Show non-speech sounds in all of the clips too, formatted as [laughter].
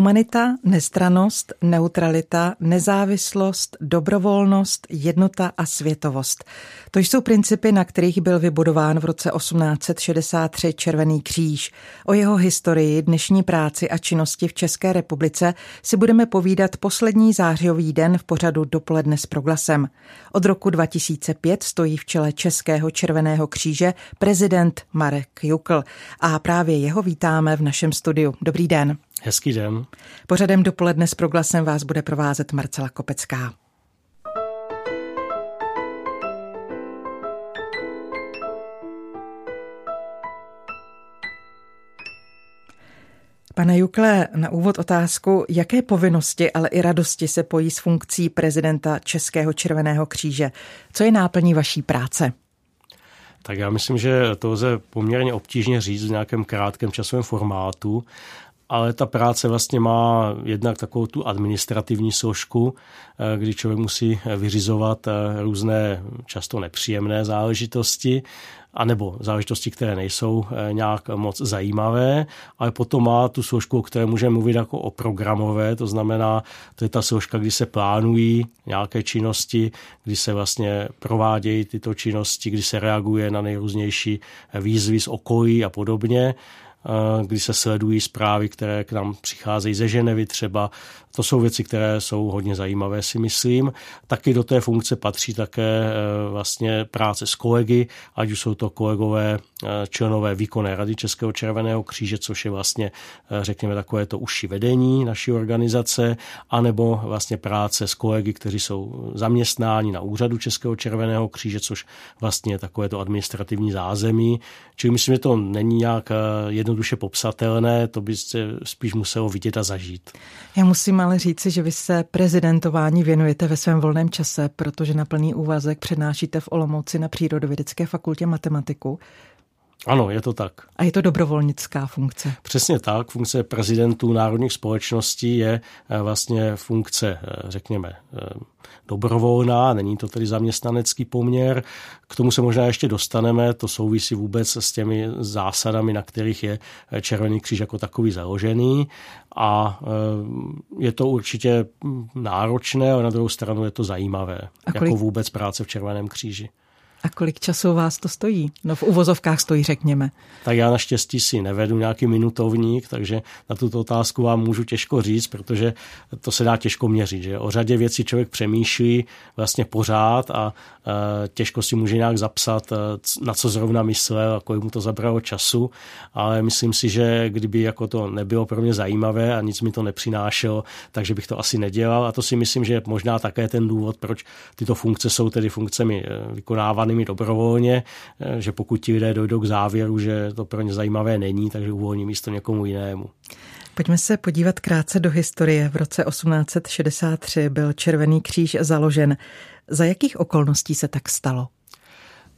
Humanita, nestranost, neutralita, nezávislost, dobrovolnost, jednota a světovost. To jsou principy, na kterých byl vybudován v roce 1863 Červený kříž. O jeho historii, dnešní práci a činnosti v České republice si budeme povídat poslední zářijový den v pořadu Dopoledne s proglasem. Od roku 2005 stojí v čele Českého Červeného kříže prezident Marek Jukl a právě jeho vítáme v našem studiu. Dobrý den. Hezký den. Pořadem dopoledne s proglasem vás bude provázet Marcela Kopecká. Pane Jukle, na úvod otázku, jaké povinnosti, ale i radosti se pojí s funkcí prezidenta Českého červeného kříže? Co je náplní vaší práce? Tak já myslím, že to lze poměrně obtížně říct v nějakém krátkém časovém formátu ale ta práce vlastně má jednak takovou tu administrativní složku, eh, kdy člověk musí vyřizovat eh, různé často nepříjemné záležitosti, anebo záležitosti, které nejsou eh, nějak moc zajímavé, ale potom má tu složku, o které můžeme mluvit jako o programové, to znamená, to je ta složka, kdy se plánují nějaké činnosti, kdy se vlastně provádějí tyto činnosti, kdy se reaguje na nejrůznější výzvy z okolí a podobně kdy se sledují zprávy, které k nám přicházejí ze Ženevy třeba. To jsou věci, které jsou hodně zajímavé, si myslím. Taky do té funkce patří také e, vlastně práce s kolegy, ať už jsou to kolegové členové výkonné rady Českého červeného kříže, což je vlastně, e, řekněme, takové to užší vedení naší organizace, anebo vlastně práce s kolegy, kteří jsou zaměstnáni na úřadu Českého červeného kříže, což vlastně je takové to administrativní zázemí. Čili myslím, že to není nějak jedno jednoduše popsatelné, to by se spíš muselo vidět a zažít. Já musím ale říci, že vy se prezidentování věnujete ve svém volném čase, protože na plný úvazek přednášíte v Olomouci na Přírodovědecké fakultě matematiku. Ano, je to tak. A je to dobrovolnická funkce? Přesně tak. Funkce prezidentů národních společností je eh, vlastně funkce, eh, řekněme, eh, dobrovolná, není to tedy zaměstnanecký poměr. K tomu se možná ještě dostaneme, to souvisí vůbec s těmi zásadami, na kterých je Červený kříž jako takový založený a je to určitě náročné, ale na druhou stranu je to zajímavé, kolik... jako vůbec práce v Červeném kříži. A kolik času vás to stojí? No v uvozovkách stojí, řekněme. Tak já naštěstí si nevedu nějaký minutovník, takže na tuto otázku vám můžu těžko říct, protože to se dá těžko měřit. Že? O řadě věcí člověk přemýšlí vlastně pořád a e, těžko si může nějak zapsat, e, na co zrovna myslel a kolik mu to zabralo času, ale myslím si, že kdyby jako to nebylo pro mě zajímavé a nic mi to nepřinášelo, takže bych to asi nedělal a to si myslím, že je možná také ten důvod, proč tyto funkce jsou tedy funkcemi e, uvolněnými dobrovolně, eh, že pokud ti lidé dojdou k závěru, že to pro ně zajímavé není, takže uvolní místo někomu jinému. Pojďme se podívat krátce do historie. V roce 1863 byl Červený kříž založen. Za jakých okolností se tak stalo?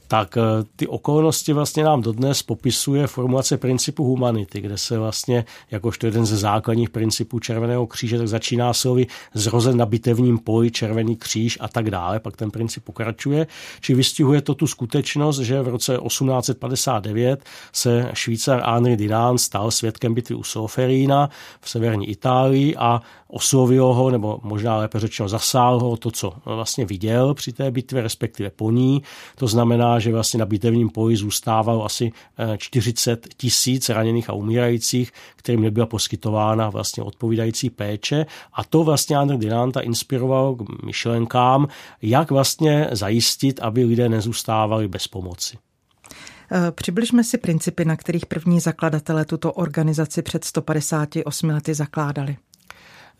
Tak eh, ty okolnosti vlastně nám dodnes popisuje formulace principu humanity, kde se vlastně, jakožto jeden ze základních principů Červeného kříže, tak začíná slovy zrozen na bitevním poli Červený kříž a tak dále, pak ten princip pokračuje, či vystihuje to tu skutečnost, že v roce 1859 se Švýcar Henri Dinán stal svědkem bitvy u Solferína v severní Itálii a oslovil ho, nebo možná lépe řečeno zasáhl ho to, co vlastně viděl při té bitvě, respektive po ní. To znamená, že vlastně na bitevním poli zůstávalo asi 40 eh, tisíc raněných a umírajících, kterým nebyla poskytována vlastně odpovídající péče. A to vlastně Andr Dinanta inspiroval k myšlenkám, jak vlastně zajistit, aby lidé nezůstávali bez pomoci. Eh, přibližme si principy, na kterých první zakladatelé tuto organizaci před 158 lety zakládali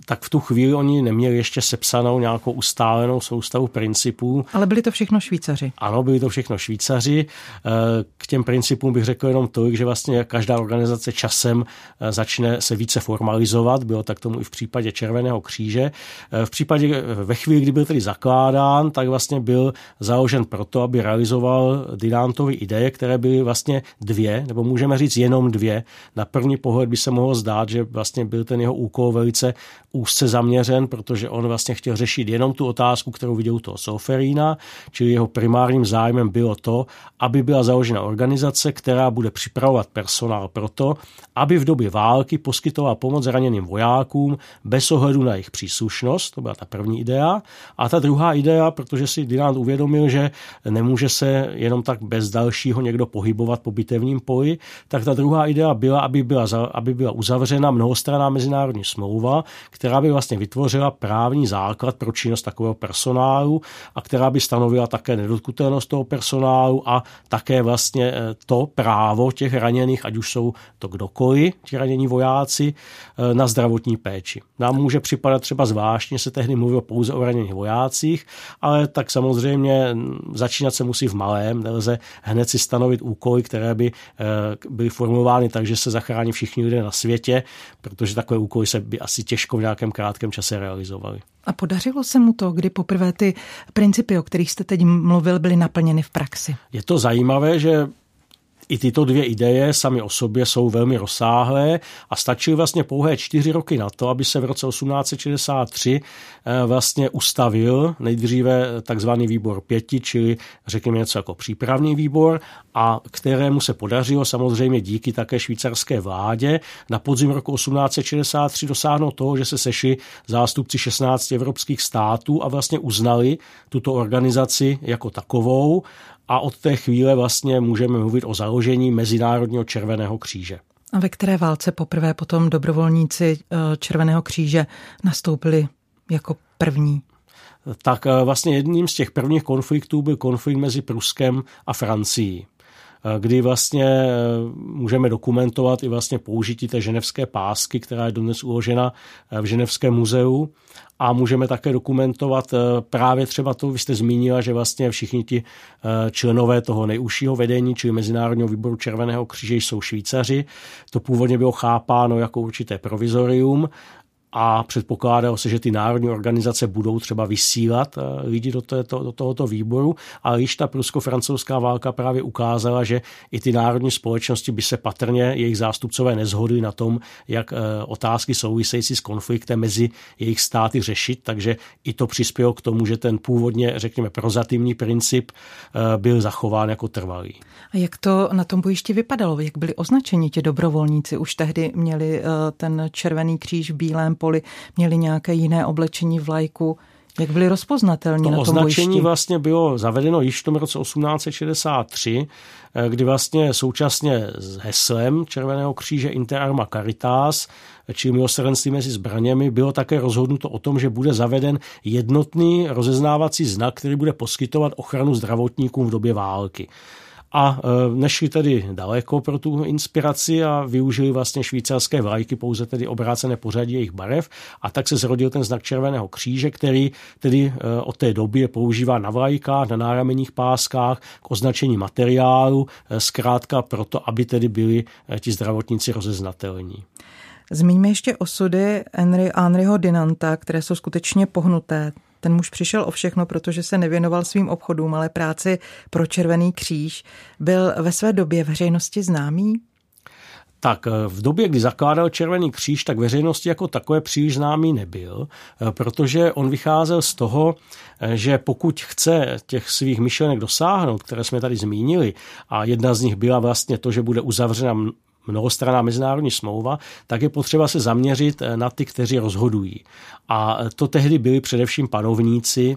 tak v tu chvíli oni neměli ještě sepsanou nějakou ustálenou soustavu principů. Ale byli to všechno Švýcaři. Ano, byli to všechno Švýcaři. Eh, k těm principům bych řekl jenom to, že vlastně každá organizace časem eh, začne se více formalizovat. Bylo tak tomu i v případě Červeného kříže. Eh, v případě, ve chvíli, kdy byl tedy zakládán, tak vlastně byl založen proto, aby realizoval Dynantovy ideje, které byly vlastně dvě, nebo můžeme říct jenom dvě. Na první pohled by se mohlo zdát, že vlastně byl ten jeho úkol velice úzce zaměřen, protože on vlastně chtěl řešit jenom tu otázku, kterou viděl toho Solferína, čili jeho primárním zájmem bylo to, aby byla založena organizace, která bude připravovat personál pro to, aby v době války poskytovala pomoc zraněným vojákům bez ohledu na jejich příslušnost, to byla ta první idea. A ta druhá idea, protože si Dinant uvědomil, že nemůže se jenom tak bez dalšího někdo pohybovat po bitevním poli, tak ta druhá idea byla, aby byla, aby byla uzavřena mnohostraná mezinárodní smlouva, která by vlastně vytvořila právní základ pro činnost takového personálu a která by stanovila také nedotknutelnost toho personálu a také vlastně eh, to právo těch raněných, ať už jsou to kdokoliv, ti ranění vojáci, eh, na zdravotní péči. Nám může připadat třeba zvláštně, se tehdy mluvilo pouze o raněných vojácích, ale tak samozřejmě začínat se musí v malém, nelze hned si stanovit úkoly, které by eh, byly formulovány tak, že se zachrání všichni lidé na světě, protože takové úkoly se by asi těžko v nějakém krátkém čase realizovaly. A podařilo se mu to, kdy poprvé ty principy, o kterých jste teď mluvil, byly naplněny v praxi? Je to zajímavé, že i tyto dvě ideje sami o sobě jsou velmi rozsáhlé a stačily vlastně pouhé čtyři roky na to, aby se v roce 1863 eh, vlastně ustavil nejdříve takzvaný výbor pěti, čili řekněme něco jako přípravný výbor a kterému se podařilo samozřejmě díky také švýcarské vládě na podzim roku 1863 dosáhnout toho, že se sešli zástupci 16 evropských států a vlastně uznali tuto organizaci jako takovou a od té chvíle vlastně můžeme mluvit o založení Mezinárodního červeného kříže. A ve které válce poprvé potom dobrovolníci eh, Červeného kříže nastoupili jako první? Tak eh, vlastně jedním z těch prvních konfliktů byl konflikt mezi Pruskem a Francií kdy vlastně můžeme dokumentovat i vlastně použití té ženevské pásky, která je dnes uložena v Ženevském muzeu a můžeme také dokumentovat eh, právě třeba to, vy jste zmínila, že vlastně všichni ti eh, členové toho nejužšího vedení, čili Mezinárodního výboru Červeného kříže jsou Švýcaři. To původně bylo chápáno jako určité provizorium a předpokládalo se, že ty národní organizace budou třeba vysílat eh, lidi do, této, do tohoto výboru, ale již ta prusko-francouzská válka právě ukázala, že i ty národní společnosti by se patrně jejich zástupcové nezhodli na tom, jak eh, otázky související s konfliktem mezi jejich státy řešit, takže i to přispělo k tomu, že ten původně, řekněme, prozatímní princip eh, byl zachován jako trvalý. A jak to na tom bojišti vypadalo? Jak byli označeni ti dobrovolníci? Už tehdy měli ten červený kříž v bílém poli, měli nějaké jiné oblečení vlajku. Jak byli rozpoznatelní to na tom označení bojišti? vlastně bylo zavedeno již v tom roce 1863, eh, kdy vlastně současně s heslem Červeného kříže Inter Arma Caritas, či milosrdenství mezi zbraněmi, bylo také rozhodnuto o tom, že bude zaveden jednotný rozeznávací znak, který bude poskytovat ochranu zdravotníkům v době války a e, nešli tedy daleko pro tu inspiraci a využili vlastně švýcarské vlajky, pouze tedy obrácené pořadí jejich barev a tak se zrodil ten znak Červeného kříže, který tedy e, od té doby je používá na vlajkách, na náramenních páskách, k označení materiálu, e, zkrátka proto, aby tedy byli ti zdravotníci rozeznatelní. Zmíníme ještě osudy Henry, Henryho Dinanta, které jsou skutečně pohnuté. Ten muž přišel o všechno, protože se nevěnoval svým obchodům, ale práci pro Červený kříž. Byl ve své době veřejnosti známý? Tak eh, v době, kdy zakládal Červený kříž, tak veřejnosti jako takové příliš známý nebyl, eh, protože on vycházel z toho, eh, že pokud chce těch svých myšlenek dosáhnout, které jsme tady zmínili, a jedna z nich byla vlastně to, že bude uzavřena mnohostraná mezinárodní smlouva, tak je potřeba se zaměřit na ty, kteří rozhodují. A to tehdy byli především panovníci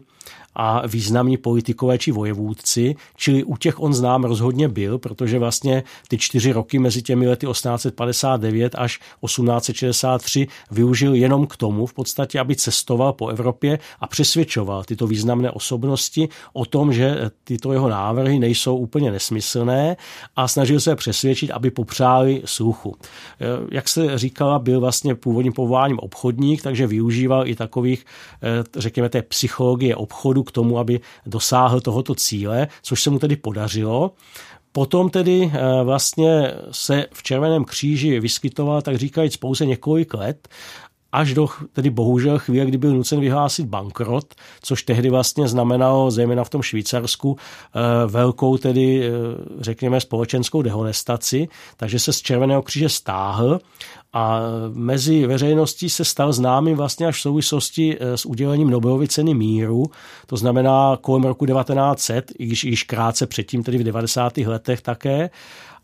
a významní politikové či vojevůdci, čili u těch on znám rozhodně byl, protože vlastně ty čtyři roky mezi těmi lety 1859 až 1863 využil jenom k tomu v podstatě, aby cestoval po Evropě a přesvědčoval tyto významné osobnosti o tom, že tyto jeho návrhy nejsou úplně nesmyslné a snažil se přesvědčit, aby popřáli sluchu. Jak se říkala, byl vlastně původním povoláním obchodník, takže využíval i takových, řekněme, té psychologie obchodu k tomu, aby dosáhl tohoto cíle, což se mu tedy podařilo. Potom tedy eh, vlastně se v Červeném kříži vyskytoval, tak říkajíc, pouze několik let až do tedy bohužel chvíle, kdy byl nucen vyhlásit bankrot, což tehdy vlastně znamenalo, zejména v tom Švýcarsku, velkou tedy, řekněme, společenskou dehonestaci, takže se z Červeného kříže stáhl a mezi veřejností se stal známým vlastně až v souvislosti eh, s udělením Nobelovy ceny míru, to znamená kolem roku 1900, i když již krátce předtím, tedy v 90. letech také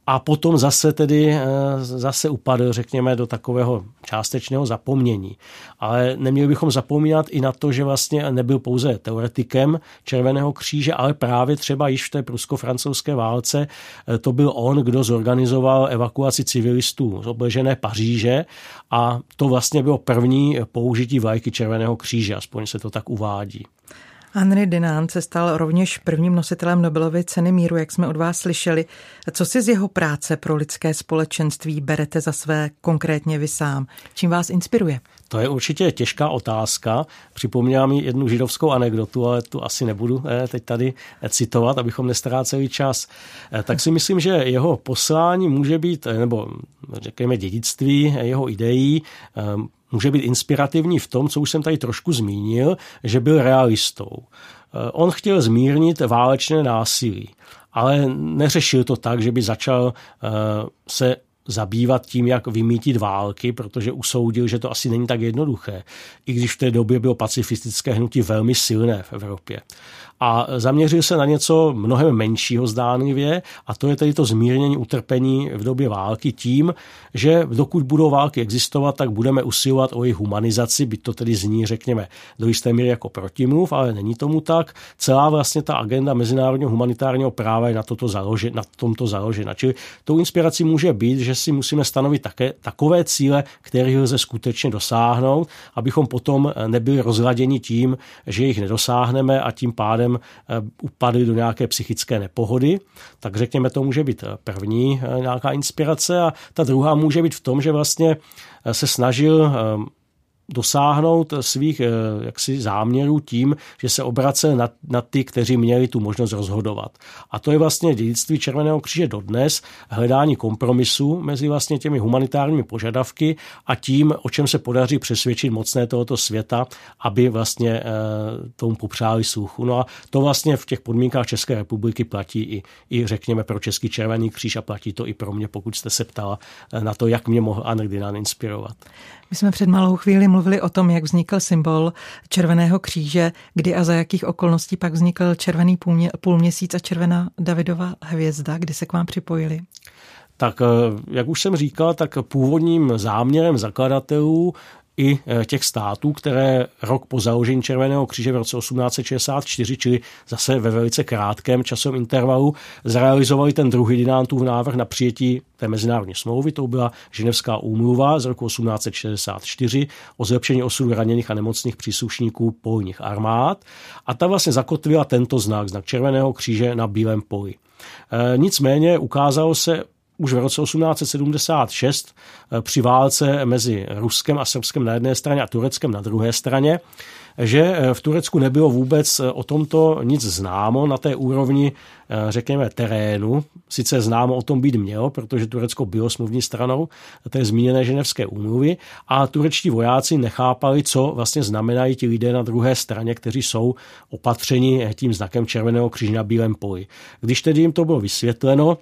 a potom zase tedy eh, zase upadl, řekněme, do takového částečného zapomnění. Ale neměli bychom zapomínat i na to, že vlastně nebyl pouze teoretikem Červeného kříže, ale právě třeba již v té prusko-francouzské válce eh, to byl on, kdo zorganizoval evakuaci civilistů z obležené Paříže a to vlastně bylo první použití vlajky Červeného kříže, aspoň se to tak uvádí. Henry Dinant se stal rovněž prvním nositelem Nobelovy ceny míru, jak jsme od vás slyšeli. Co si z jeho práce pro lidské společenství berete za své konkrétně vy sám? Čím vás inspiruje? To je určitě těžká otázka. Připomněla mi jednu židovskou anekdotu, ale tu asi nebudu eh, teď tady eh, citovat, abychom nestráceli čas. Eh, tak si myslím, že jeho poslání může být, nebo řekněme dědictví jeho ideí, může být inspirativní v tom, co už jsem tady trošku zmínil, že byl realistou. Eh, on chtěl zmírnit válečné násilí, ale neřešil to tak, že by začal eh, se zabývat tím, jak vymítit války, protože usoudil, že to asi není tak jednoduché, i když v té době bylo pacifistické hnutí velmi silné v Evropě a zaměřil se na něco mnohem menšího zdánlivě a to je tedy to zmírnění utrpení v době války tím, že dokud budou války existovat, tak budeme usilovat o jejich humanizaci, byť to tedy zní, řekněme, do jisté míry jako protimluv, ale není tomu tak. Celá vlastně ta agenda mezinárodního humanitárního práva je na, toto založena, na tomto založena. Čili tou inspirací může být, že si musíme stanovit také takové cíle, které lze skutečně dosáhnout, abychom potom nebyli rozladěni tím, že jich nedosáhneme a tím pádem pádem eh, upadli do nějaké psychické nepohody, tak řekněme, to může být eh, první eh, nějaká inspirace a ta druhá může být v tom, že vlastně se snažil dosáhnout svých eh, jaksi záměrů tím, že se obracel na, na ty, kteří měli tu možnost rozhodovat. A to je vlastně dědictví Červeného kříže dodnes, hledání kompromisu mezi vlastně těmi humanitárními požadavky a tím, o čem se podaří přesvědčit mocné tohoto světa, aby vlastně e, tomu popřáli sluchu. No a to vlastně v těch podmínkách České republiky platí i, i řekněme pro Český červený kříž a platí to i pro mě, pokud jste se ptala eh, na to, jak mě mohl Anek Dinan inspirovat. My jsme před malou chvíli mluvili o tom, jak vznikl symbol Červeného kříže, kdy a za jakých okolností pak vznikl červený půlměsíc a červená Davidova hvězda, kdy se k vám připojili. Tak eh, jak už jsem říkal, tak původním záměrem zakladatelů i e, těch států, které rok po založení Červeného kříže v roce 1864, čili zase ve velice krátkém časovém intervalu, zrealizovali ten druhý Dinantův návrh na přijetí té mezinárodní smlouvy. To byla Ženevská úmluva z roku 1864 o zlepšení osudu raněných a nemocných příslušníků polních armád. A ta vlastně zakotvila tento znak, znak Červeného kříže na bílém poli. E, nicméně ukázalo se už v roce 1876 eh, při válce mezi Ruskem a Srbskem na jedné straně a Tureckem na druhé straně, že eh, v Turecku nebylo vůbec eh, o tomto nic známo na té úrovni, řekněme, terénu. Sice známo o tom být mělo, protože Turecko bylo smluvní stranou té zmíněné ženevské úmluvy a turečtí vojáci nechápali, co vlastně znamenají ti lidé na druhé straně, kteří jsou opatřeni tím znakem Červeného kříže na bílém poli. Když tedy jim to bylo vysvětleno,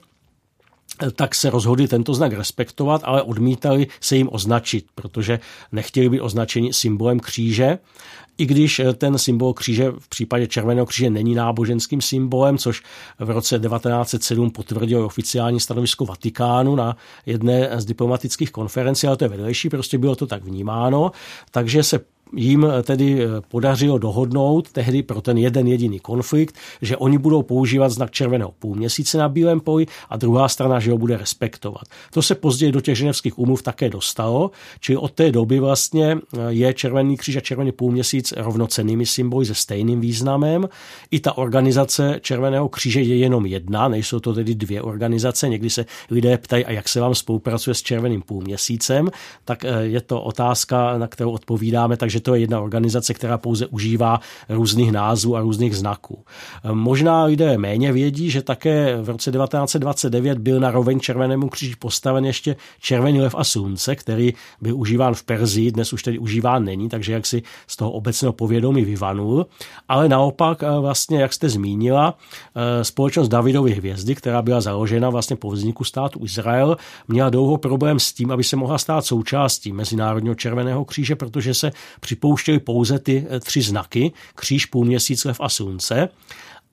tak se rozhodli tento znak respektovat, ale odmítali se jim označit, protože nechtěli být označeni symbolem kříže. I když ten symbol kříže v případě Červeného kříže není náboženským symbolem, což v roce 1907 potvrdil oficiální stanovisko Vatikánu na jedné z diplomatických konferencí, ale to je vedlejší, prostě bylo to tak vnímáno, takže se jim tedy podařilo dohodnout tehdy pro ten jeden jediný konflikt, že oni budou používat znak červeného půlměsíce na bílém poli a druhá strana, že ho bude respektovat. To se později do těch ženevských úmluv také dostalo, čili od té doby vlastně je červený kříž a červený půlměsíc rovnocennými symboly se stejným významem. I ta organizace Červeného kříže je jenom jedna, nejsou to tedy dvě organizace. Někdy se lidé ptají, a jak se vám spolupracuje s červeným půlměsícem, tak eh, je to otázka, na kterou odpovídáme, takže že to je jedna organizace, která pouze užívá různých názvů a různých znaků. Možná lidé méně vědí, že také v roce 1929 byl na roveň Červenému kříži postaven ještě Červený lev a slunce, který byl užíván v Perzii, dnes už tedy užíván není, takže jak si z toho obecného povědomí vyvanul. Ale naopak vlastně, jak jste zmínila, společnost Davidovy hvězdy, která byla založena vlastně po vzniku státu Izrael, měla dlouho problém s tím, aby se mohla stát součástí Mezinárodního červeného kříže, protože se připouštěly pouze ty eh, tři znaky, kříž, půlměsíc, lev a slunce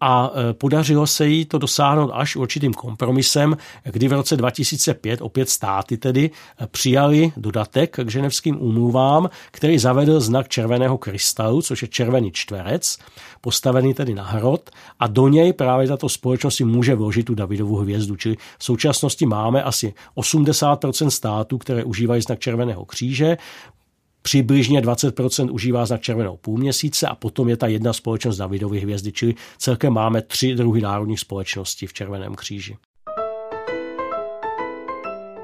a e, podařilo se jí to dosáhnout až určitým kompromisem, kdy v roce 2005 opět státy tedy e, přijali dodatek k ženevským úmluvám, který zavedl znak červeného krystalu, což je červený čtverec, postavený tedy na hrot a do něj právě tato společnost si může vložit tu Davidovu hvězdu. Čili v současnosti máme asi 80% států, které užívají znak červeného kříže, přibližně 20% užívá znak červenou půlměsíce a potom je ta jedna společnost Davidovy hvězdy, čili celkem máme tři druhy národních společností v Červeném kříži.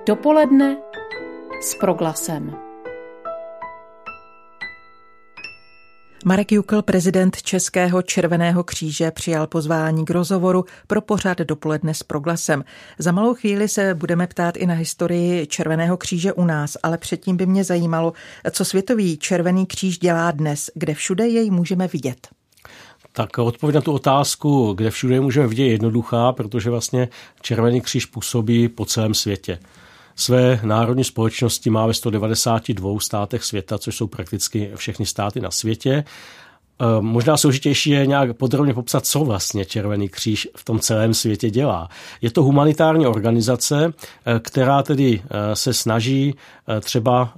Dopoledne s proglasem. Marek Jukl, prezident Českého červeného kříže, přijal pozvání k rozhovoru pro pořad dopoledne s proglasem. Za malou chvíli se budeme ptát i na historii Červeného kříže u nás, ale předtím by mě zajímalo, co Světový červený kříž dělá dnes, kde všude jej můžeme vidět. Tak odpověď na tu otázku, kde všude můžeme vidět, je jednoduchá, protože vlastně Červený kříž působí po celém světě. Své národní společnosti má ve 192 státech světa, což jsou prakticky všechny státy na světě. E, možná složitější je nějak podrobně popsat, co vlastně Červený kříž v tom celém světě dělá. Je to humanitární organizace, e, která tedy e, se snaží třeba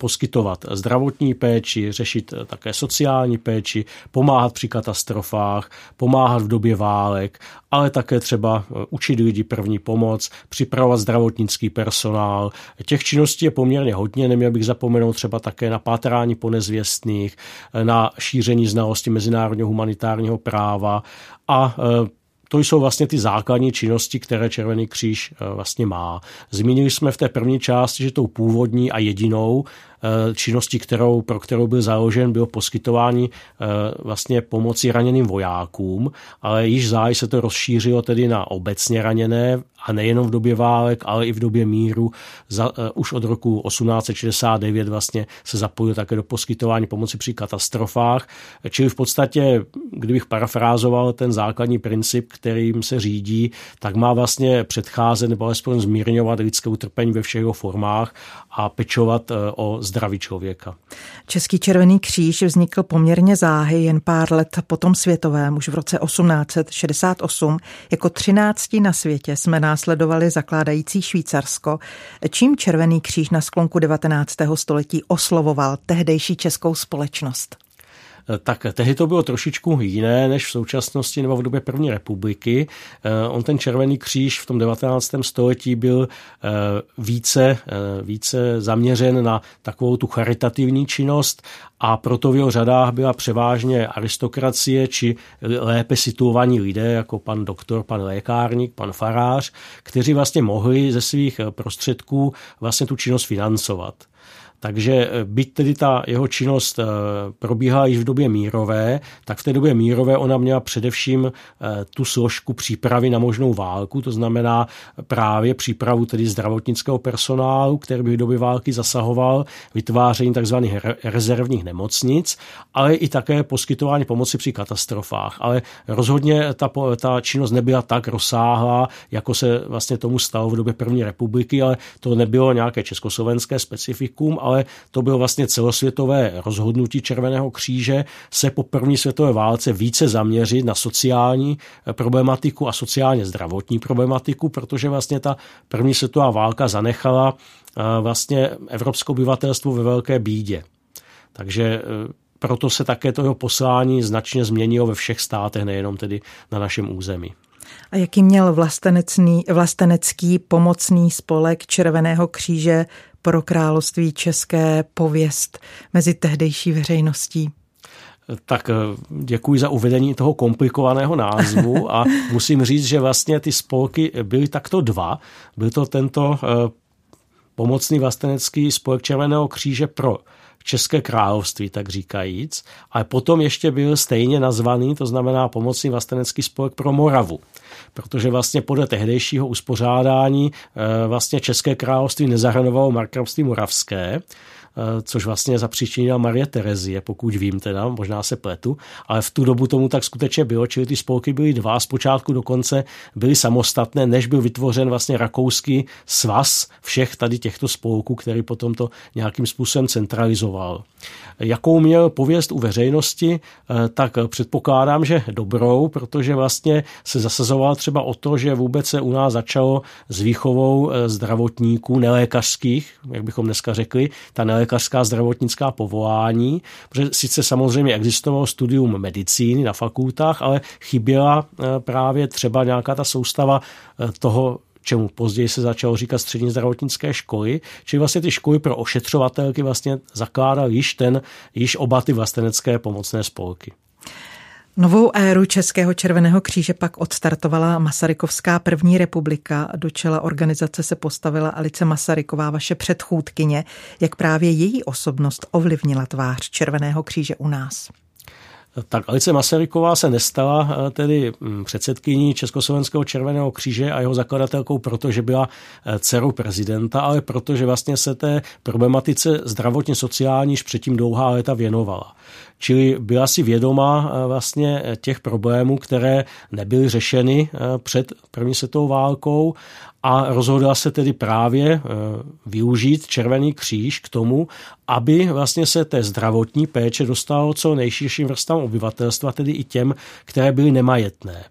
poskytovat zdravotní péči, řešit eh, také sociální péči, pomáhat při katastrofách, pomáhat v době válek, ale také třeba eh, učit lidi první pomoc, připravovat zdravotnický personál. Těch činností je poměrně hodně, neměl bych zapomenout třeba také na pátrání po nezvěstných, eh, na šíření znalosti mezinárodního humanitárního práva a to jsou vlastně ty základní činnosti, které Červený kříž vlastně má. Zmínili jsme v té první části, že tou původní a jedinou Eh, činnosti, kterou, pro kterou byl založen, bylo poskytování eh, vlastně pomoci raněným vojákům, ale již záj se to rozšířilo tedy na obecně raněné a nejenom v době válek, ale i v době míru. Za, uh, už od roku 1869 vlastně se zapojil také do poskytování pomoci při katastrofách. Čili v podstatě, kdybych parafrázoval ten základní princip, kterým se řídí, tak má vlastně předcházet nebo alespoň zmírňovat lidské utrpení ve všech jeho formách a pečovat uh, o zdraví člověka. Český červený kříž vznikl poměrně záhy jen pár let po tom světovém, už v roce 1868. Jako 13 na světě jsme následovali zakládající Švýcarsko, čím červený kříž na sklonku 19. století oslovoval tehdejší českou společnost. Eh, tak tehdy to bylo trošičku jiné než v současnosti nebo v době první republiky. Eh, on ten červený kříž v tom 19. století byl eh, více, více zaměřen na takovou tu charitativní činnost a proto v jeho řadách byla převážně aristokracie či lépe situovaní lidé, jako pan doktor, pan lékárník, pan farář, kteří vlastně mohli ze svých prostředků vlastně tu činnost financovat. Takže eh, byť tedy ta jeho činnost eh, probíhala již v době mírové, tak v té době mírové ona měla především eh, tu složku přípravy na možnou válku, to znamená právě přípravu tedy zdravotnického personálu, který by v době války zasahoval, vytváření tzv. rezervních nemocnic, ale i také poskytování pomoci při katastrofách. Ale rozhodně ta, ta činnost nebyla tak rozsáhlá, jako se vlastně tomu stalo v době první republiky, ale to nebylo nějaké československé specifikum, ale to bylo vlastně celosvětové rozhodnutí Červeného kříže se po první světové válce více zaměřit na sociální eh, problematiku a sociálně zdravotní problematiku, protože vlastně ta první světová válka zanechala eh, vlastně evropské obyvatelstvo ve velké bídě. Takže eh, proto se také toho poslání značně změnilo ve všech státech, nejenom tedy na našem území. A jaký měl vlastenecký pomocný spolek Červeného kříže pro království české pověst mezi tehdejší veřejností? Tak eh, děkuji za uvedení toho komplikovaného názvu a [laughs] musím říct, že vlastně ty spolky byly takto dva. Byl to tento eh, pomocný vlastenecký spolek Červeného kříže pro České království, tak říkajíc, ale potom ještě byl stejně nazvaný, to znamená pomocný vlastenecký spolek pro Moravu protože vlastně podle tehdejšího uspořádání eh, vlastně České království nezahrnovalo markravství moravské, což vlastně zapříčinila Marie Terezie, pokud vím teda, možná se pletu, ale v tu dobu tomu tak skutečně bylo, čili ty spolky byly dva, zpočátku dokonce byly samostatné, než byl vytvořen vlastně rakouský svaz všech tady těchto spolků, který potom to nějakým způsobem centralizoval. Jakou měl pověst u veřejnosti, eh, tak předpokládám, že dobrou, protože vlastně se zasazoval třeba o to, že vůbec se u nás začalo s výchovou eh, zdravotníků, nelékařských, jak bychom dneska řekli, ta nelékařská zdravotnická povolání, protože sice samozřejmě existovalo studium medicíny na fakultách, ale chyběla eh, právě třeba nějaká ta soustava toho čemu později se začalo říkat střední zdravotnické školy, čili vlastně ty školy pro ošetřovatelky vlastně zakládal již ten, již oba ty vlastenecké pomocné spolky. Novou éru Českého červeného kříže pak odstartovala Masarykovská první republika. Do čela organizace se postavila Alice Masaryková, vaše předchůdkyně. Jak právě její osobnost ovlivnila tvář Červeného kříže u nás? tak Alice Masaryková se nestala eh, tedy mm, předsedkyní Československého červeného kříže a jeho zakladatelkou, protože byla eh, dcerou prezidenta, ale protože vlastně se té problematice zdravotně sociální již předtím dlouhá léta věnovala. Čili byla si vědoma eh, vlastně těch problémů, které nebyly řešeny před první světovou válkou a rozhodla se tedy právě eh, využít Červený kříž k tomu, aby vlastně se té zdravotní péče dostalo co nejširším vrstám obyvatelstva, tedy i těm, které byly nemajetné.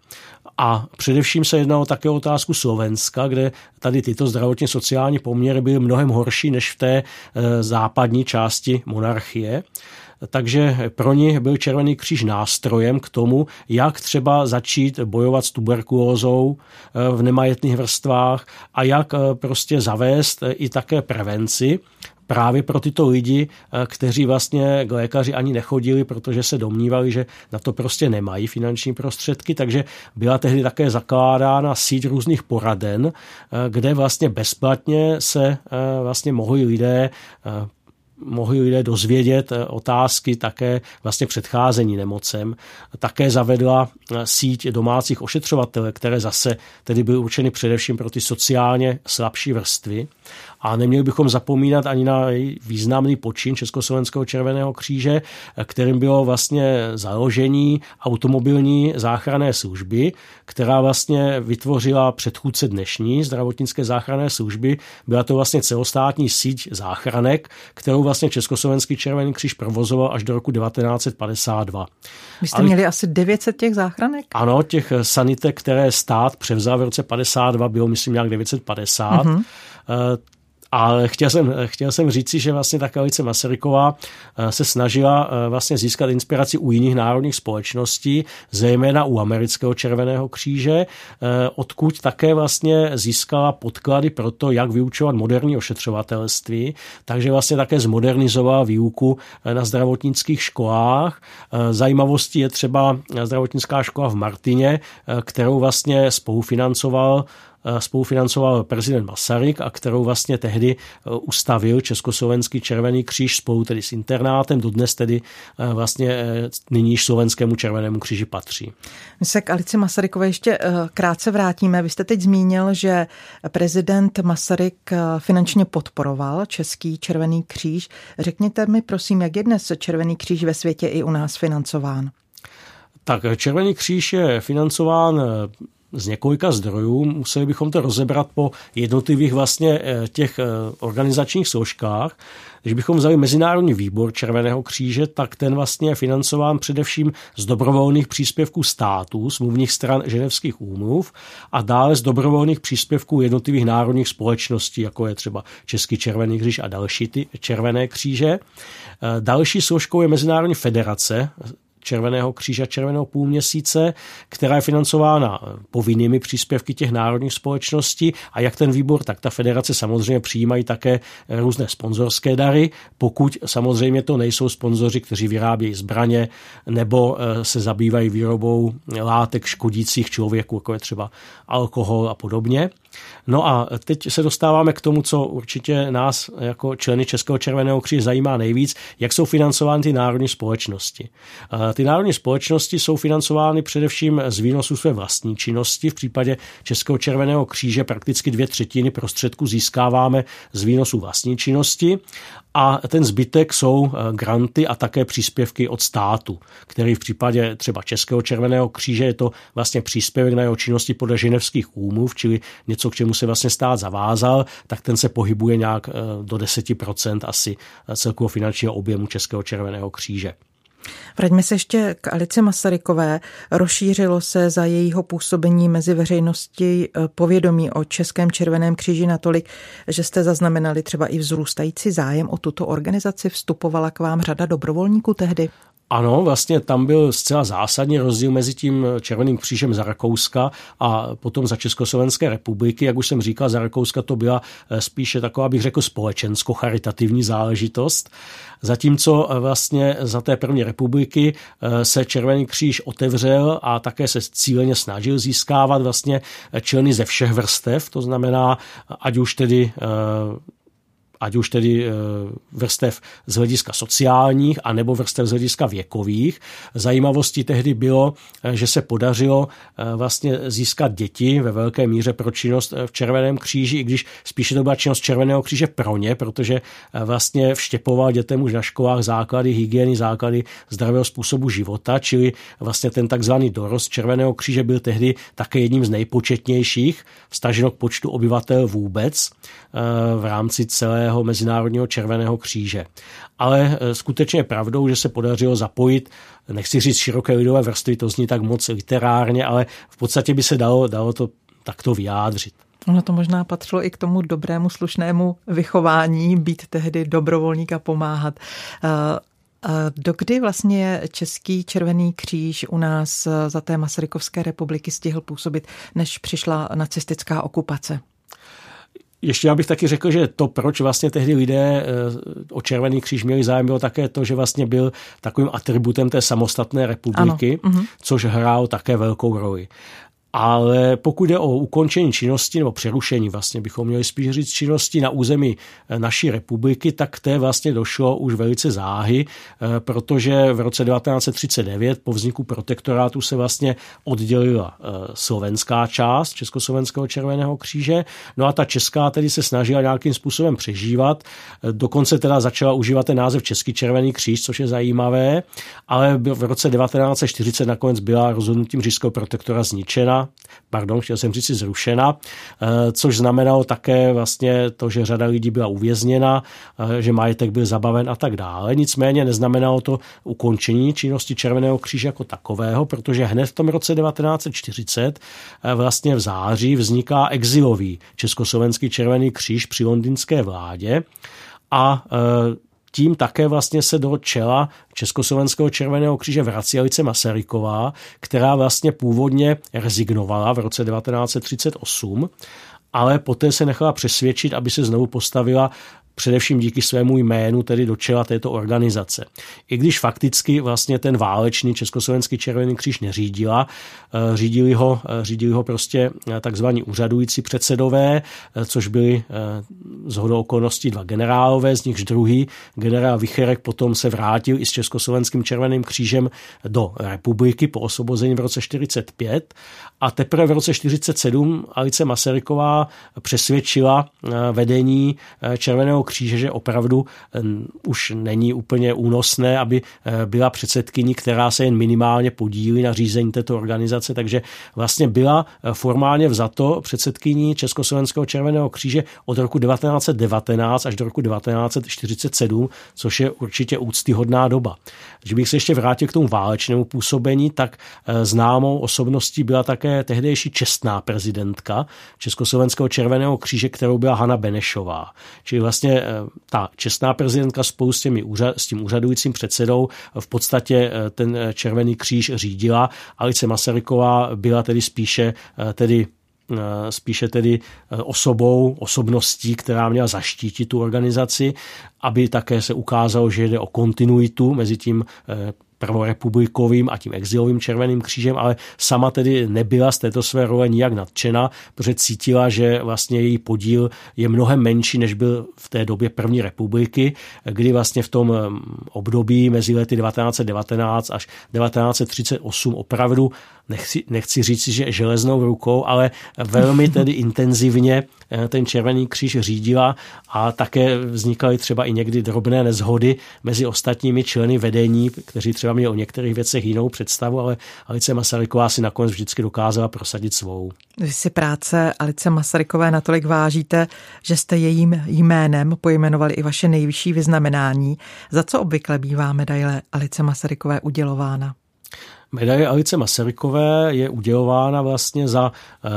A především se jednalo také o otázku Slovenska, kde tady tyto zdravotně sociální poměry byly mnohem horší než v té eh, západní části monarchie takže pro ně byl Červený kříž nástrojem k tomu, jak třeba začít bojovat s tuberkulózou eh, v nemajetných vrstvách a jak eh, prostě zavést eh, i také prevenci právě pro tyto lidi, kteří vlastně k lékaři ani nechodili, protože se domnívali, že na to prostě nemají finanční prostředky, takže byla tehdy také zakládána síť různých poraden, kde vlastně bezplatně se vlastně mohli lidé mohli lidé dozvědět eh, otázky také vlastně předcházení nemocem. Také zavedla eh, síť domácích ošetřovatelů, které zase tedy byly určeny především pro ty sociálně slabší vrstvy. A neměli bychom zapomínat ani na významný počin Československého červeného kříže, kterým bylo vlastně založení automobilní záchranné služby, která vlastně vytvořila předchůdce dnešní zdravotnické záchranné služby. Byla to vlastně celostátní síť záchranek, kterou vlastně Československý červený kříž provozoval až do roku 1952. Vy jste Ale... měli asi 900 těch záchranek? Ano, těch sanitek, které stát převzal v roce 52, bylo myslím nějak 950. Mm-hmm. Ale chtěl jsem, chtěl jsem říci, že vlastně ta Kalice Masaryková eh, se snažila eh, vlastně získat inspiraci u jiných národních společností, zejména u amerického červeného kříže, eh, odkud také vlastně získala podklady pro to, jak vyučovat moderní ošetřovatelství, takže vlastně také zmodernizovala výuku na zdravotnických školách. Zajímavostí je třeba zdravotnická škola v Martině, kterou vlastně spolufinancoval spolufinancoval prezident Masaryk a kterou vlastně tehdy eh, ustavil Československý červený kříž spolu tedy s internátem, dodnes tedy eh, vlastně nyní Slovenskému červenému kříži patří. My se k Alici Masarykové ještě krátce vrátíme. Vy jste teď zmínil, že prezident Masaryk finančně podporoval Český červený kříž. Řekněte mi prosím, jak je dnes Červený kříž ve světě i u nás financován? Tak Červený kříž je financován z několika zdrojů. Museli bychom to rozebrat po jednotlivých vlastně eh, těch eh, organizačních složkách. Když bychom vzali Mezinárodní výbor Červeného kříže, tak ten vlastně je financován především z dobrovolných příspěvků států, smluvních stran ženevských úmluv a dále z dobrovolných příspěvků jednotlivých národních společností, jako je třeba Český červený kříž a další ty červené kříže. Eh, další složkou je Mezinárodní federace Červeného kříže Červeného půlměsíce, která je financována povinnými příspěvky těch národních společností a jak ten výbor, tak ta federace samozřejmě přijímají také různé sponzorské dary, pokud samozřejmě to nejsou sponzoři, kteří vyrábějí zbraně nebo eh, se zabývají výrobou látek škodících člověku, jako je třeba alkohol a podobně. No a teď se dostáváme k tomu, co určitě nás jako členy Českého červeného kříže zajímá nejvíc, jak jsou financovány ty národní společnosti. Ty národní společnosti jsou financovány především z výnosu své vlastní činnosti. V případě Českého červeného kříže prakticky dvě třetiny prostředků získáváme z výnosu vlastní činnosti a ten zbytek jsou eh, granty a také příspěvky od státu, který v případě třeba Českého červeného kříže je to vlastně příspěvek na jeho činnosti podle ženevských úmluv, čili něco, k čemu se vlastně stát zavázal, tak ten se pohybuje nějak eh, do 10% asi celkového finančního objemu Českého červeného kříže. Vraťme se ještě k Alici Masarykové. Rozšířilo se za jejího působení mezi veřejností eh, povědomí o Českém červeném kříži natolik, že jste zaznamenali třeba i vzrůstající zájem o tuto organizaci. Vstupovala k vám řada dobrovolníků tehdy? Ano, vlastně tam byl zcela zásadní rozdíl mezi tím Červeným křížem za Rakouska a potom za Československé republiky. Jak už jsem říkal, za Rakouska to byla eh, spíše taková, bych řekl, společensko-charitativní záležitost. Zatímco eh, vlastně za té první republiky eh, se Červený kříž otevřel a také se cíleně snažil získávat vlastně členy ze všech vrstev, to znamená, ať už tedy ať už tedy eh, vrstev z hlediska sociálních, anebo vrstev z hlediska věkových. Zajímavostí tehdy bylo, eh, že se podařilo eh, vlastně získat děti ve velké míře pro činnost v Červeném kříži, i když spíše to byla činnost Červeného kříže pro ně, protože vlastně vštěpoval dětem už na školách základy hygieny, základy zdravého způsobu života, čili vlastně ten takzvaný dorost Červeného kříže byl tehdy také jedním z nejpočetnějších, vstaženo k počtu obyvatel vůbec v rámci celé celého Mezinárodního červeného kříže. Ale e, skutečně pravdou, že se podařilo zapojit, nechci říct široké lidové vrstvy, to zní tak moc literárně, ale v podstatě by se dalo, dalo to takto vyjádřit. Ono to možná patřilo i k tomu dobrému, slušnému vychování, být tehdy dobrovolník a pomáhat. E, Dokdy vlastně Český červený kříž u nás za té Masarykovské republiky stihl působit, než přišla nacistická okupace? Ještě já bych taky řekl, že to, proč vlastně tehdy lidé eh, o Červený kříž měli zájem, bylo také to, že vlastně byl takovým atributem té samostatné republiky, ano. Mhm. což hrál také velkou roli. Ale pokud jde o ukončení činnosti nebo přerušení, vlastně bychom měli spíš říct činnosti na území eh, naší republiky, tak té vlastně došlo už velice záhy, eh, protože v roce 1939 po vzniku protektorátu se vlastně oddělila eh, slovenská část Československého červeného kříže, no a ta česká tedy se snažila nějakým způsobem přežívat, dokonce teda začala užívat ten název Český červený kříž, což je zajímavé, ale v roce 1940 nakonec byla rozhodnutím říšského protektora zničena pardon, chtěl jsem říct zrušena, eh, což znamenalo také vlastně to, že řada lidí byla uvězněna, eh, že majetek byl zabaven a tak dále. Nicméně neznamenalo to ukončení činnosti Červeného kříže jako takového, protože hned v tom roce 1940 eh, vlastně v září vzniká exilový Československý Červený kříž při londýnské vládě a tím také vlastně se do čela Československého červeného kříže vrací Alice Masaryková, která vlastně původně rezignovala v roce 1938 ale poté se nechala přesvědčit, aby se znovu postavila především díky svému jménu tedy do čela této organizace. I když fakticky vlastně ten válečný Československý červený kříž neřídila, eh, řídili ho, eh, řídili ho prostě eh, takzvaní úřadující předsedové, což byli z hodou okolností dva generálové, z nichž druhý generál Vicherek potom se vrátil i s Československým červeným křížem do republiky po osvobození v roce 45 a teprve v roce 47 Alice Masaryková přesvědčila vedení Červeného kříže, že opravdu už není úplně únosné, aby eh, byla předsedkyní, která se jen minimálně podílí na řízení této organizace, takže vlastně byla eh, formálně vzato předsedkyní Československého červeného kříže od roku 1919 až do roku 1947, což je určitě úctyhodná doba. Když bych se ještě vrátil k tomu válečnému působení, tak eh, známou osobností byla také tehdejší čestná prezidentka Československého červeného kříže, kterou byla Hanna Benešová. Čili vlastně Eh, ta čestná prezidentka spolu s, těmi, s tím úřadujícím předsedou v podstatě eh, ten eh, Červený kříž řídila. Alice Masaryková byla tedy spíše tedy spíše tedy osobou, osobností, která měla zaštítit tu organizaci, aby také se ukázalo, že jde o kontinuitu mezi tím prvorepublikovým a tím exilovým Červeným křížem, ale sama tedy nebyla z této své role nijak nadšena, protože cítila, že vlastně její podíl je mnohem menší, než byl v té době první republiky, kdy vlastně v tom mm, období mezi lety 1919 až 1938 opravdu nechci, nechci říct, že železnou rukou, ale velmi [laughs] tedy intenzivně eh, ten Červený kříž řídila a také vznikaly třeba i někdy drobné nezhody mezi ostatními členy vedení, kteří třeba měli o některých věcech jinou představu, ale Alice Masaryková si nakonec vždycky dokázala prosadit svou. Vy si práce Alice Masarykové natolik vážíte, že jste jejím jménem pojmenovali i vaše nejvyšší vyznamenání. Za co obvykle bývá medaile Alice Masarykové udělována? Medaile Alice Masarykové je udělována vlastně za eh,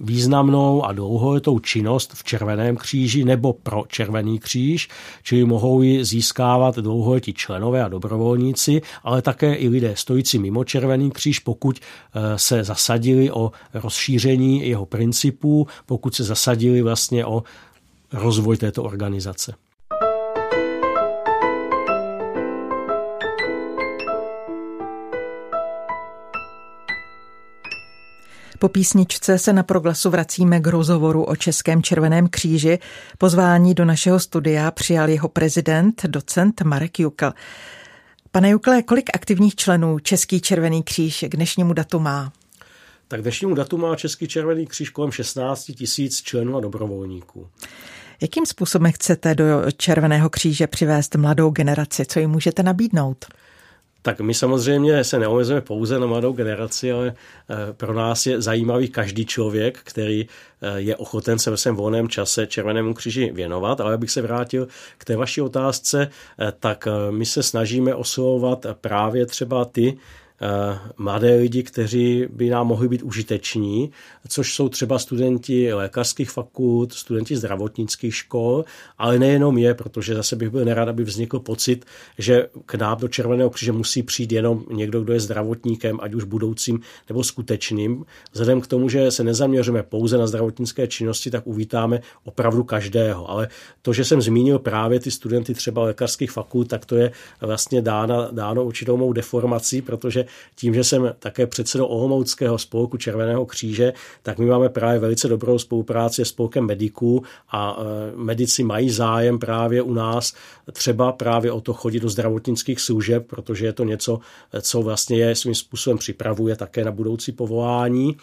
významnou a dlouholetou činnost v Červeném kříži nebo pro Červený kříž, čili mohou ji získávat dlouholetí členové a dobrovolníci, ale také i lidé stojící mimo Červený kříž, pokud eh, se zasadili o rozšíření jeho principů, pokud se zasadili vlastně o rozvoj této organizace. Po písničce se na proglasu vracíme k rozhovoru o Českém červeném kříži. Pozvání do našeho studia přijal jeho prezident, docent Marek Jukl. Pane Jukle, kolik aktivních členů Český červený kříž k dnešnímu datu má? Tak dnešnímu datu má Český červený kříž kolem 16 tisíc členů a dobrovolníků. Jakým způsobem chcete do Červeného kříže přivést mladou generaci? Co jim můžete nabídnout? Tak my samozřejmě se neomezujeme pouze na mladou generaci, ale eh, pro nás je zajímavý každý člověk, který eh, je ochoten se ve svém volném čase Červenému křiži věnovat. Ale abych se vrátil k té vaší otázce, eh, tak my se snažíme oslovovat právě třeba ty mladé lidi, kteří by nám mohli být užiteční, což jsou třeba studenti lékařských fakult, studenti zdravotnických škol, ale nejenom je, protože zase bych byl nerad, aby vznikl pocit, že k nám do Červeného kříže musí přijít jenom někdo, kdo je zdravotníkem, ať už budoucím nebo skutečným. Vzhledem k tomu, že se nezaměříme pouze na zdravotnické činnosti, tak uvítáme opravdu každého. Ale to, že jsem zmínil právě ty studenty třeba lékařských fakult, tak to je vlastně dáno, dáno určitou mou deformací, protože tím, že jsem také předsedou Olomouckého spolku Červeného kříže, tak my máme právě velice dobrou spolupráci s spolkem mediků a e, medici mají zájem právě u nás třeba právě o to chodit do zdravotnických služeb, protože je to něco, co vlastně je svým způsobem připravuje také na budoucí povolání.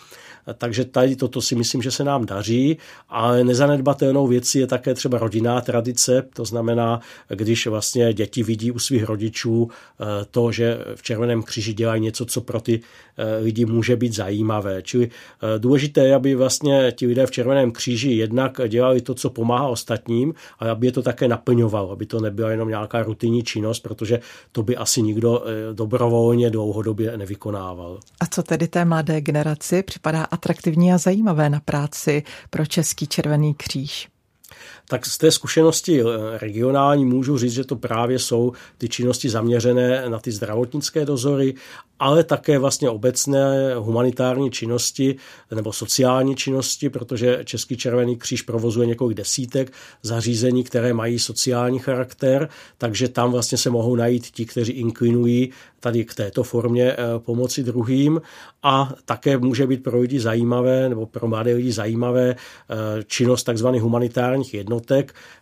Takže tady toto si myslím, že se nám daří, ale nezanedbatelnou věcí je také třeba rodinná tradice, to znamená, když vlastně děti vidí u svých rodičů eh, to, že v Červeném kříži dělají něco, co pro ty eh, lidi může být zajímavé. Čili eh, důležité je, aby vlastně ti lidé v Červeném kříži jednak dělali to, co pomáhá ostatním, ale aby je to také naplňovalo, aby to nebyla jenom nějaká rutinní činnost, protože to by asi nikdo dobrovolně dlouhodobě nevykonával. A co tedy té mladé generaci připadá atraktivní a zajímavé na práci pro Český červený kříž? Tak z té zkušenosti eh, regionální můžu říct, že to právě jsou ty činnosti zaměřené na ty zdravotnické dozory, ale také vlastně obecné humanitární činnosti nebo sociální činnosti, protože Český červený kříž provozuje několik desítek zařízení, které mají sociální charakter, takže tam vlastně se mohou najít ti, kteří inklinují tady k této formě eh, pomoci druhým. A také může být pro lidi zajímavé nebo pro mladé lidi zajímavé eh, činnost takzvaných humanitárních jednotek,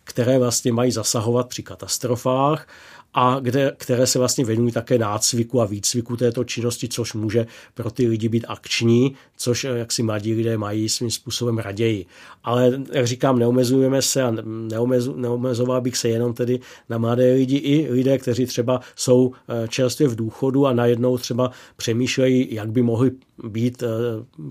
které vlastně mají zasahovat při katastrofách a kde, které se vlastně věnují také nácviku a výcviku této činnosti, což může pro ty lidi být akční, což jak si mladí lidé mají svým způsobem raději. Ale jak říkám, neomezujeme se a neomezu, neomezoval bych se jenom tedy na mladé lidi, i lidé, kteří třeba jsou eh, čerstvě v důchodu a najednou třeba přemýšlejí, jak by mohli být eh,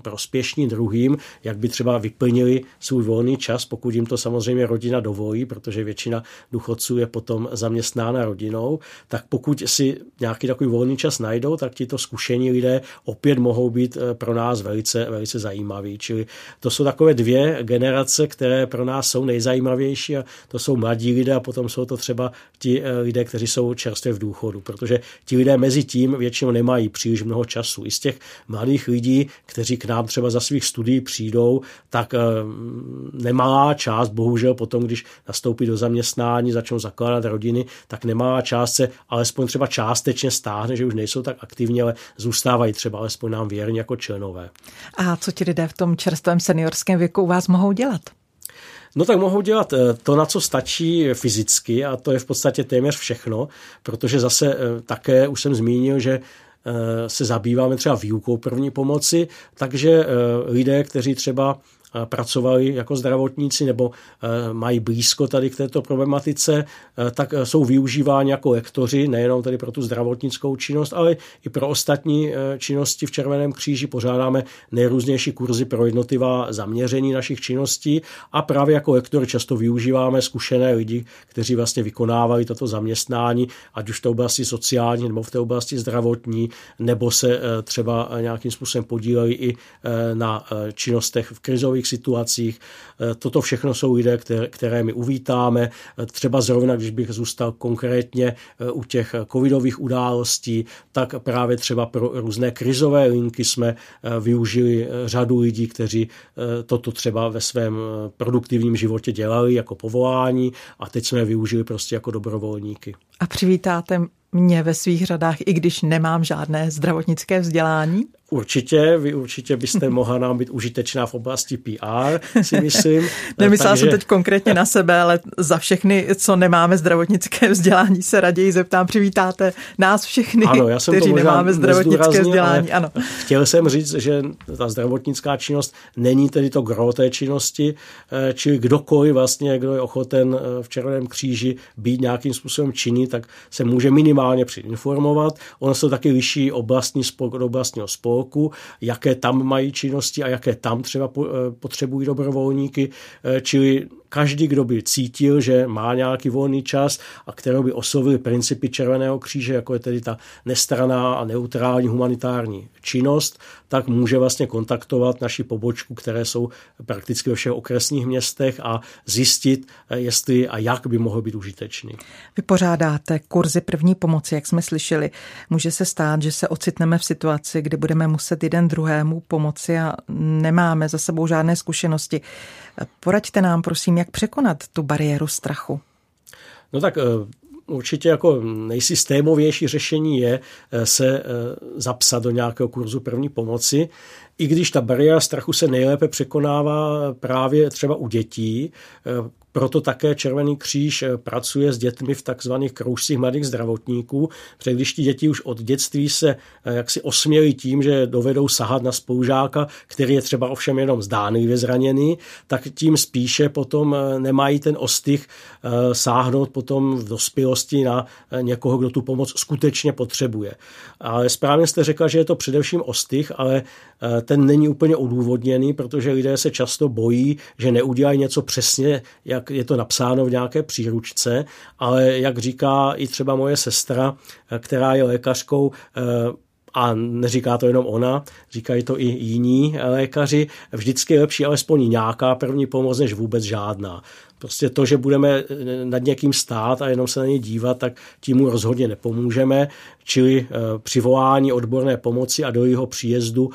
prospěšní druhým, jak by třeba vyplnili svůj volný čas, pokud jim to samozřejmě rodina dovolí, protože většina důchodců je potom zaměstnána rodinou, tak pokud si nějaký takový volný čas najdou, tak tito zkušení lidé opět mohou být eh, pro nás velice, velice zajímaví. Čili to jsou takové dvě generace, které pro nás jsou nejzajímavější a to jsou mladí lidé a potom jsou to třeba ti eh, lidé, kteří jsou čerstvě v důchodu, protože ti lidé mezi tím většinou nemají příliš mnoho času. I z těch mladých mladých lidí, kteří k nám třeba za svých studií přijdou, tak eh, nemalá část, bohužel potom, když nastoupí do zaměstnání, začnou zakládat rodiny, tak nemalá část se alespoň třeba částečně stáhne, že už nejsou tak aktivní, ale zůstávají třeba alespoň nám věrní jako členové. A co ti lidé v tom čerstvém seniorském věku u vás mohou dělat? No tak mohou dělat eh, to, na co stačí fyzicky a to je v podstatě téměř všechno, protože zase eh, také už jsem zmínil, že se zabýváme třeba výukou první pomoci, takže lidé, kteří třeba pracovali jako zdravotníci nebo eh, mají blízko tady k této problematice, eh, tak eh, jsou využíváni jako lektoři, nejenom tedy pro tu zdravotnickou činnost, ale i pro ostatní činnosti v Červeném kříži. Pořádáme nejrůznější kurzy pro jednotlivá zaměření našich činností a právě jako lektory často využíváme zkušené lidi, kteří vlastně vykonávali toto zaměstnání, ať už v té oblasti sociální nebo v té oblasti zdravotní, nebo se třeba nějakým způsobem podíleli i na činnostech v krizových krizových situacích. Eh, toto všechno jsou lidé, které, my uvítáme. Eh, třeba zrovna, když bych zůstal konkrétně eh, u těch covidových událostí, tak právě třeba pro různé krizové linky jsme využili řadu lidí, kteří toto třeba ve svém produktivním životě dělali jako povolání a teď jsme je využili prostě jako dobrovolníky. A přivítáte mě ve svých řadách, i když nemám žádné zdravotnické vzdělání? Určitě, vy určitě byste [laughs] mohla nám být užitečná v oblasti PR, si myslím. [laughs] Nemyslela Takže... jsem teď konkrétně na sebe, ale za všechny, co nemáme zdravotnické vzdělání, se raději zeptám, přivítáte nás všechny, ano, já jsem kteří nemáme zdravotnické vzdělání. Ano. Chtěl jsem říct, že ta zdravotnická činnost není tedy to gro té činnosti, eh, čili kdokoliv vlastně, kdo je ochoten eh, v Červeném kříži být nějakým způsobem činný, tak se může minimálně předinformovat. Ono se taky liší oblastní spolk od oblastního spolku spolku, jaké tam mají činnosti a jaké tam třeba eh, potřebují dobrovolníky, eh, čili každý, kdo by cítil, že má nějaký volný čas a kterého by oslovili principy Červeného kříže, jako je tedy ta nestraná a neutrální humanitární činnost, tak může vlastně kontaktovat naši pobočku, které jsou prakticky ve všech okresních městech a zjistit, jestli a jak by mohl být užitečný. Vypořádáte kurzy první pomoci, jak jsme slyšeli. Může se stát, že se ocitneme v situaci, kdy budeme muset jeden druhému pomoci a nemáme za sebou žádné zkušenosti. Poraďte nám, prosím, jak překonat tu bariéru strachu. No tak eh, určitě jako nejsystémovější řešení je eh, se eh, zapsat do nějakého kurzu první pomoci, i když ta bariéra strachu se nejlépe překonává právě třeba u dětí, proto také Červený kříž eh, pracuje s dětmi v takzvaných kroužcích mladých zdravotníků, protože když ti děti už od dětství se eh, jaksi osmělí tím, že dovedou sahat na spolužáka, který je třeba ovšem jenom zdánlivě zraněný, tak tím spíše potom eh, nemají ten ostych sáhnout potom v dospělosti na někoho, kdo tu pomoc skutečně potřebuje. Ale správně jste řekla, že je to především ostych, ale ten není úplně odůvodněný, protože lidé se často bojí, že neudělají něco přesně, jak jak je to napsáno v nějaké příručce, ale jak říká i třeba moje sestra, která je lékařkou, eh, a neříká to jenom ona, říkají to i jiní lékaři, vždycky je lepší alespoň nějaká první pomoc, než vůbec žádná. Prostě to, že budeme eh, nad někým stát a jenom se na něj dívat, tak tím mu rozhodně nepomůžeme. Čili eh, přivolání odborné pomoci a do jeho příjezdu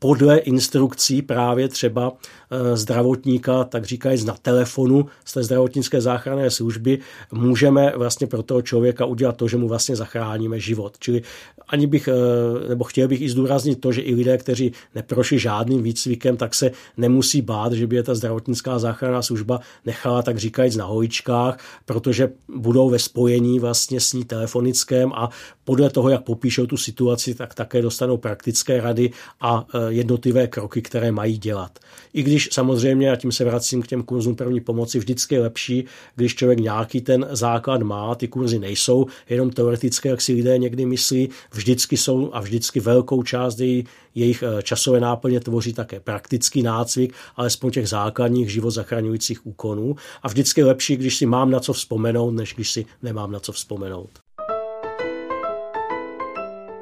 podle instrukcí právě třeba eh, zdravotníka, tak říkají na telefonu z té zdravotnické záchranné služby, můžeme vlastně pro toho člověka udělat to, že mu vlastně zachráníme život. Čili ani bych, eh, nebo chtěl bych i zdůraznit to, že i lidé, kteří neprošli žádným výcvikem, tak se nemusí bát, že by je ta zdravotnická záchranná služba nechala, tak říkajíc, na hojičkách, protože budou ve spojení vlastně s ní telefonickém a podle toho, jak popíšou tu situaci, tak také dostanou praktické rady a eh, jednotlivé kroky, které mají dělat. I když samozřejmě, a tím se vracím k těm kurzům první pomoci, vždycky je lepší, když člověk nějaký ten základ má, ty kurzy nejsou jenom teoretické, jak si lidé někdy myslí, vždycky jsou a vždycky velkou část její, jejich eh, časové náplně tvoří také praktický nácvik, alespoň těch základních život zachraňujících úkonů. A vždycky je lepší, když si mám na co vzpomenout, než když si nemám na co vzpomenout.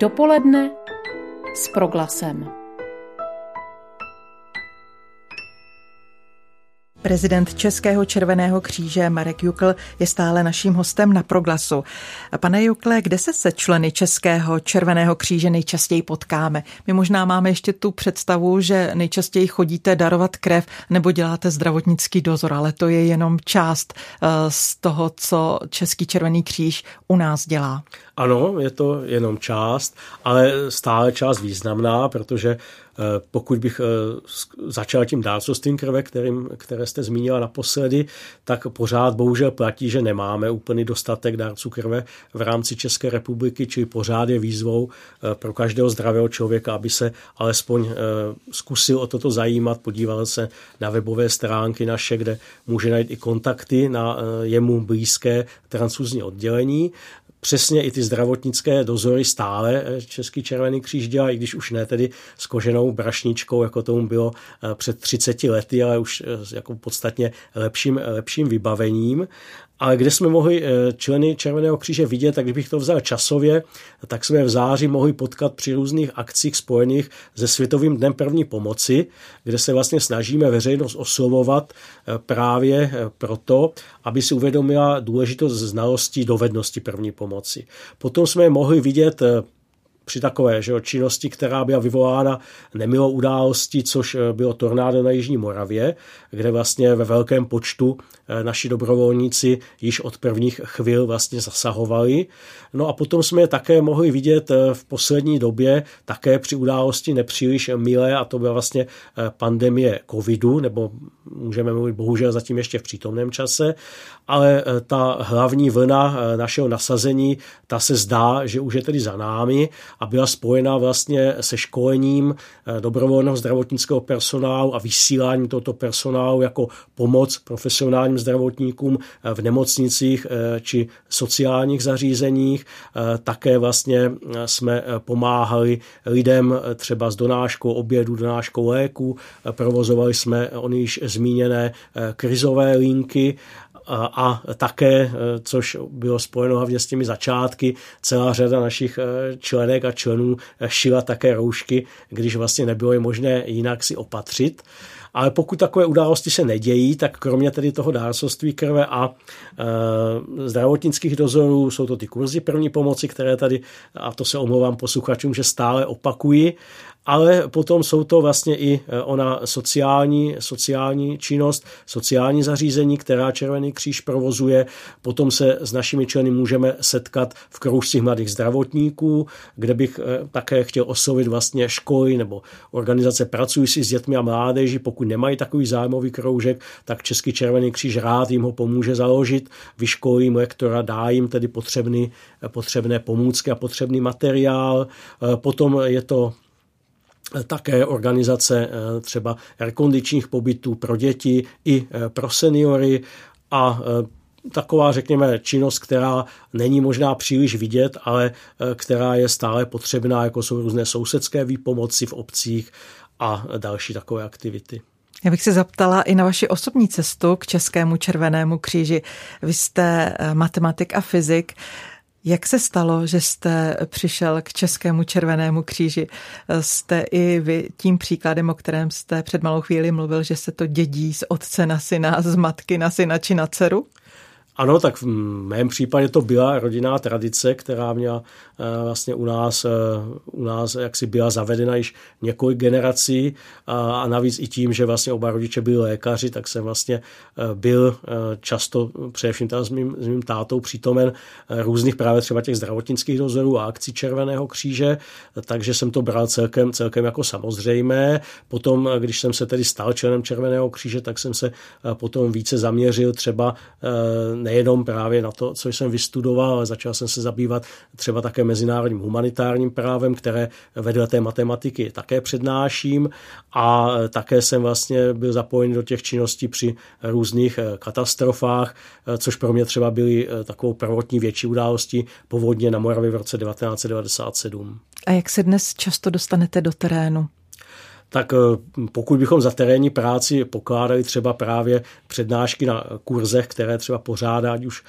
Dopoledne s proglasem. Prezident Českého červeného kříže Marek Jukl je stále naším hostem na proglasu. Pane Jukle, kde se se členy Českého červeného kříže nejčastěji potkáme? My možná máme ještě tu představu, že nejčastěji chodíte darovat krev nebo děláte zdravotnický dozor, ale to je jenom část eh, z toho, co Český červený kříž u nás dělá. Ano, je to jenom část, ale stále část významná, protože pokud bych eh, začal tím dárcovstvím krve, kterým, které jste zmínila naposledy, tak pořád bohužel platí, že nemáme úplný dostatek dárců krve v rámci České republiky, čili pořád je výzvou eh, pro každého zdravého člověka, aby se alespoň zkusil o toto zajímat, podíval se na webové stránky naše, kde může najít i kontakty na jemu blízké transfuzní oddělení přesně i ty zdravotnické dozory stále eh, Český červený kříž dělá, i když už ne tedy s koženou brašničkou, jako tomu bylo eh, před 30 lety, ale už eh, jako podstatně lepším, lepším vybavením. Ale kde jsme mohli eh, členy Červeného kříže vidět, tak kdybych to vzal časově, tak jsme v září mohli potkat při různých akcích spojených se Světovým dnem první pomoci, kde se vlastně snažíme veřejnost oslovovat eh, právě eh, proto, aby si uvědomila důležitost znalostí dovednosti první pomoci. Potom jsme mohli vidět při takové že jo, činnosti, která byla vyvolána nemilou událostí, což eh, bylo tornádo na Jižní Moravě, kde vlastně ve velkém počtu eh, naši dobrovolníci již od prvních chvil vlastně zasahovali. No a potom jsme je také mohli vidět eh, v poslední době také při události nepříliš milé a to byla vlastně pandemie covidu, nebo můžeme mluvit bohužel zatím ještě v přítomném čase, ale ta hlavní vlna našeho nasazení, ta se zdá, že už je tedy za námi a byla spojena vlastně se školením eh, dobrovolného zdravotnického personálu a vysíláním tohoto personálu jako pomoc profesionálním zdravotníkům eh, v nemocnicích eh, či sociálních zařízeních. Také vlastně jsme pomáhali lidem třeba s donáškou obědu, donáškou léku, provozovali jsme oni již zmíněné krizové linky a také, což bylo spojeno hlavně s těmi začátky, celá řada našich členek a členů šila také roušky, když vlastně nebylo je možné jinak si opatřit. Ale pokud takové události se nedějí, tak kromě tedy toho dárcovství krve a e, zdravotnických dozorů jsou to ty kurzy první pomoci, které tady, a to se omlouvám posluchačům, že stále opakují, ale potom jsou to vlastně i e, ona sociální, sociální činnost, sociální zařízení, která Červený kříž provozuje. Potom se s našimi členy můžeme setkat v kroužcích mladých zdravotníků, kde bych e, také chtěl oslovit vlastně školy nebo organizace pracující s dětmi a mládeží. Pokud nemají takový zájmový kroužek, tak Český Červený kříž rád jim ho pomůže založit, vyškolí jim lektora, dá jim tedy potřebný, potřebné pomůcky a potřebný materiál. E, potom je to také organizace eh, třeba rekondičních pobytů pro děti i eh, pro seniory a eh, taková, řekněme, činnost, která není možná příliš vidět, ale která je stále potřebná, jako jsou různé sousedské výpomoci v obcích a další takové aktivity. Já bych se zaptala i na vaši osobní cestu k Českému červenému kříži. Vy jste matematik a fyzik. Jak se stalo, že jste přišel k Českému červenému kříži? Jste i vy tím příkladem, o kterém jste před malou chvíli mluvil, že se to dědí z otce na syna, z matky na syna či na dceru? Ano, tak v mém případě to byla rodinná tradice, která měla eh, vlastně u nás, eh, u nás jaksi byla zavedena již několik generací a navíc i tím, že vlastně oba rodiče byli lékaři, tak jsem vlastně eh, byl často, především s mým, s mým tátou, přítomen různých právě třeba těch zdravotnických dozorů a akcí Červeného kříže, takže jsem to bral celkem, celkem jako samozřejmé. Potom, když jsem se tedy stal členem Červeného kříže, tak jsem se potom více zaměřil třeba nejenom právě na to, co jsem vystudoval, ale začal jsem se zabývat třeba také mezinárodním humanitárním právem, které vedle té matematiky také přednáším a také jsem vlastně byl zapojen do těch činností při různých eh, katastrofách, eh, což pro mě třeba byly eh, takovou prvotní větší události povodně na Moravě v roce 1997. A jak se dnes často dostanete do terénu? Tak pokud bychom za terénní práci pokládali třeba právě přednášky na kurzech, které třeba pořádá ať už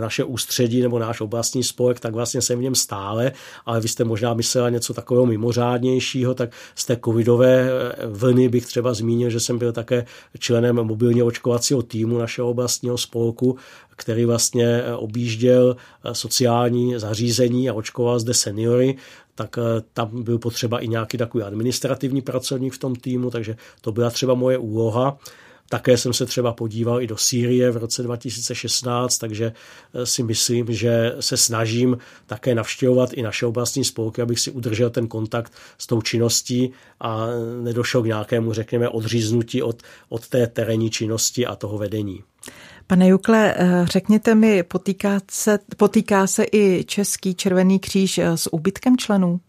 naše ústředí nebo náš oblastní spolek, tak vlastně jsem v něm stále, ale vy jste možná myslela něco takového mimořádnějšího, tak z té covidové vlny bych třeba zmínil, že jsem byl také členem mobilního očkovacího týmu našeho oblastního spolku, který vlastně objížděl sociální zařízení a očkoval zde seniory, tak eh, tam byl potřeba i nějaký takový administrativní pracovník v tom týmu, takže to byla třeba moje úloha. Také jsem se třeba podíval i do Sýrie v roce 2016, takže eh, si myslím, že se snažím také navštěvovat i naše oblastní spolky, abych si udržel ten kontakt s tou činností a nedošel k nějakému, řekněme, odříznutí od, od té terénní činnosti a toho vedení. Pane Jukle, eh, řekněte mi, potýká se, potýká se i Český červený kříž eh, s úbytkem členů?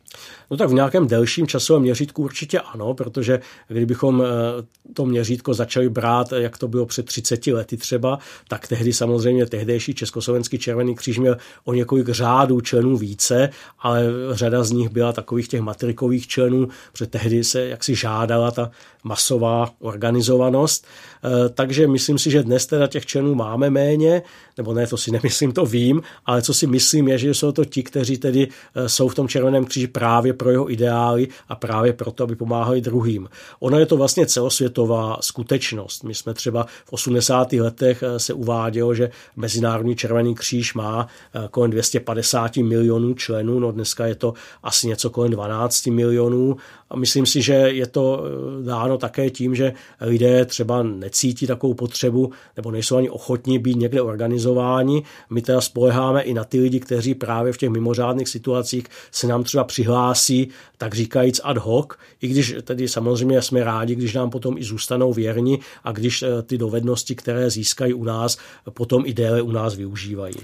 No tak v nějakém delším časovém měřítku určitě ano, protože kdybychom eh, to měřítko začali brát, jak to bylo před 30 lety třeba, tak tehdy samozřejmě tehdejší Československý červený kříž měl o několik řádů členů více, ale řada z nich byla takových těch matrikových členů, protože tehdy se jaksi žádala ta masová organizovanost. Eh, takže myslím si, že dnes teda těch členů máme méně, nebo ne, to si [laughs] nemyslím, to vím, ale co si myslím je, že jsou to ti, kteří tedy eh, jsou v tom červeném kříži právě pro jeho ideály a právě proto, aby pomáhali druhým. Ono je to vlastně celosvětová skutečnost. My jsme třeba v 80. letech eh, se uvádělo, že Mezinárodní červený kříž má kolem 250 milionů členů, no dneska je to asi něco kolem 12 milionů a myslím si, že je to dáno také tím, že lidé třeba necítí takovou potřebu nebo nejsou ani ochotní být někde organizováni. My teda spoleháme i na ty lidi, kteří právě v těch mimořádných situacích se nám třeba přihlásí, tak říkajíc ad hoc, i když tedy samozřejmě jsme rádi, když nám potom i zůstanou věrni a když eh, ty dovednosti, které získají u nás, potom i déle u nás využívají.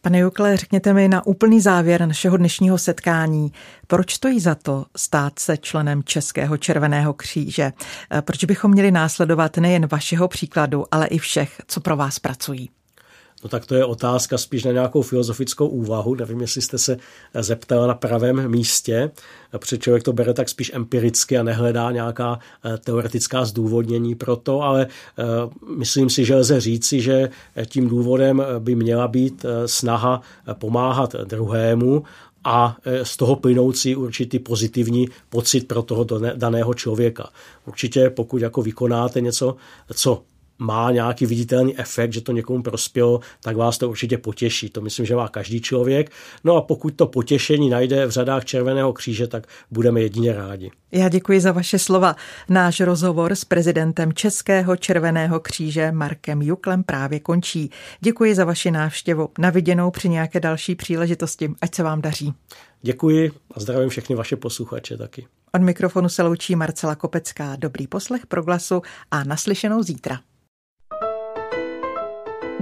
Pane Jukle, řekněte mi na úplný závěr našeho dnešního setkání, proč stojí za to stát se členem Českého červeného kříže? Eh, proč bychom měli následovat nejen vašeho příkladu, ale i všech, co pro vás pracují? No tak to je otázka spíš na nějakou filozofickou úvahu. Nevím, jestli jste se zeptala na pravém místě, protože člověk to bere tak spíš empiricky a nehledá nějaká eh, teoretická zdůvodnění pro to, ale eh, myslím si, že lze říci, že tím důvodem by měla být eh, snaha pomáhat druhému a z toho plynoucí určitý pozitivní pocit pro toho daného člověka. Určitě pokud jako vykonáte něco, co má nějaký viditelný efekt, že to někomu prospělo, tak vás to určitě potěší. To myslím, že má každý člověk. No a pokud to potěšení najde v řadách Červeného kříže, tak budeme jedině rádi. Já děkuji za vaše slova. Náš rozhovor s prezidentem Českého Červeného kříže Markem Juklem právě končí. Děkuji za vaši návštěvu. Na viděnou při nějaké další příležitosti. Ať se vám daří. Děkuji a zdravím všechny vaše posluchače taky. Od mikrofonu se loučí Marcela Kopecká. Dobrý poslech pro glasu a naslyšenou zítra.